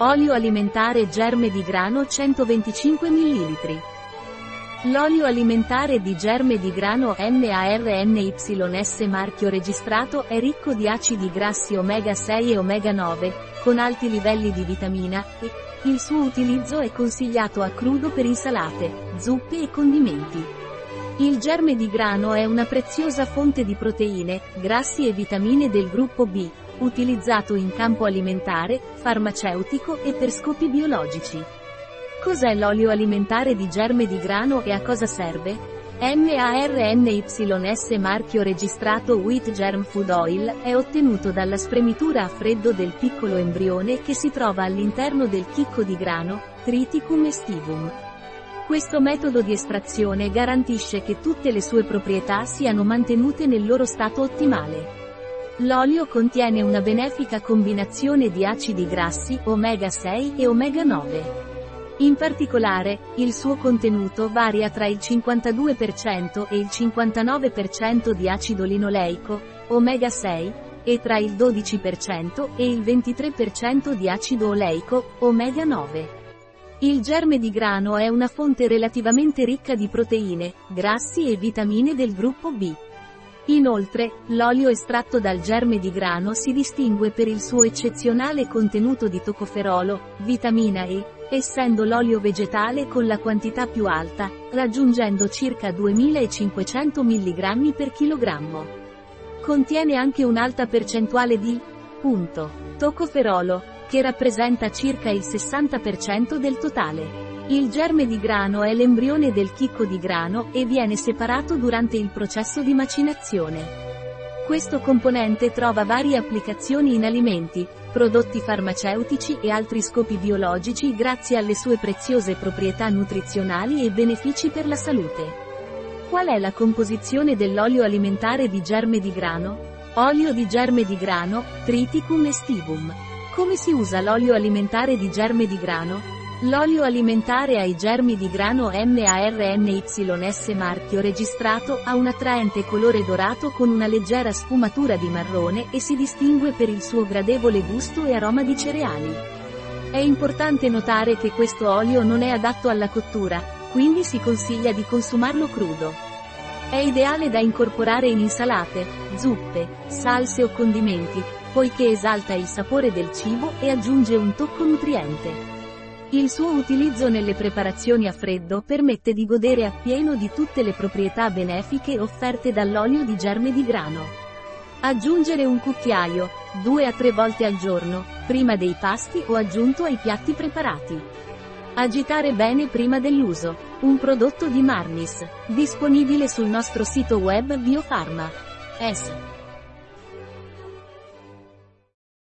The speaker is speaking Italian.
Olio alimentare germe di grano 125 ml. L'olio alimentare di germe di grano MARNYS marchio registrato è ricco di acidi grassi omega 6 e omega 9, con alti livelli di vitamina E. Il suo utilizzo è consigliato a crudo per insalate, zuppe e condimenti. Il germe di grano è una preziosa fonte di proteine, grassi e vitamine del gruppo B, utilizzato in campo alimentare, farmaceutico e per scopi biologici. Cos'è l'olio alimentare di germe di grano e a cosa serve? MARNYS marchio registrato Wheat Germ Food Oil è ottenuto dalla spremitura a freddo del piccolo embrione che si trova all'interno del chicco di grano, Triticum estivum. Questo metodo di estrazione garantisce che tutte le sue proprietà siano mantenute nel loro stato ottimale. L'olio contiene una benefica combinazione di acidi grassi, omega 6 e omega 9. In particolare, il suo contenuto varia tra il 52% e il 59% di acido linoleico, omega 6, e tra il 12% e il 23% di acido oleico, omega 9. Il germe di grano è una fonte relativamente ricca di proteine, grassi e vitamine del gruppo B. Inoltre, l'olio estratto dal germe di grano si distingue per il suo eccezionale contenuto di tocoferolo, vitamina E, essendo l'olio vegetale con la quantità più alta, raggiungendo circa 2500 mg per chilogrammo. Contiene anche un'alta percentuale di punto, tocoferolo, che rappresenta circa il 60% del totale. Il germe di grano è l'embrione del chicco di grano e viene separato durante il processo di macinazione. Questo componente trova varie applicazioni in alimenti, prodotti farmaceutici e altri scopi biologici grazie alle sue preziose proprietà nutrizionali e benefici per la salute. Qual è la composizione dell'olio alimentare di germe di grano? Olio di germe di grano, Triticum estivum. Come si usa l'olio alimentare di germe di grano? L'olio alimentare ai germi di grano MARNYS marchio registrato ha un attraente colore dorato con una leggera sfumatura di marrone e si distingue per il suo gradevole gusto e aroma di cereali. È importante notare che questo olio non è adatto alla cottura, quindi si consiglia di consumarlo crudo. È ideale da incorporare in insalate, zuppe, salse o condimenti, poiché esalta il sapore del cibo e aggiunge un tocco nutriente. Il suo utilizzo nelle preparazioni a freddo permette di godere appieno di tutte le proprietà benefiche offerte dall'olio di germe di grano. Aggiungere un cucchiaio, due a tre volte al giorno, prima dei pasti o aggiunto ai piatti preparati. Agitare bene prima dell'uso. Un prodotto di Marnis, disponibile sul nostro sito web Biofarma. S.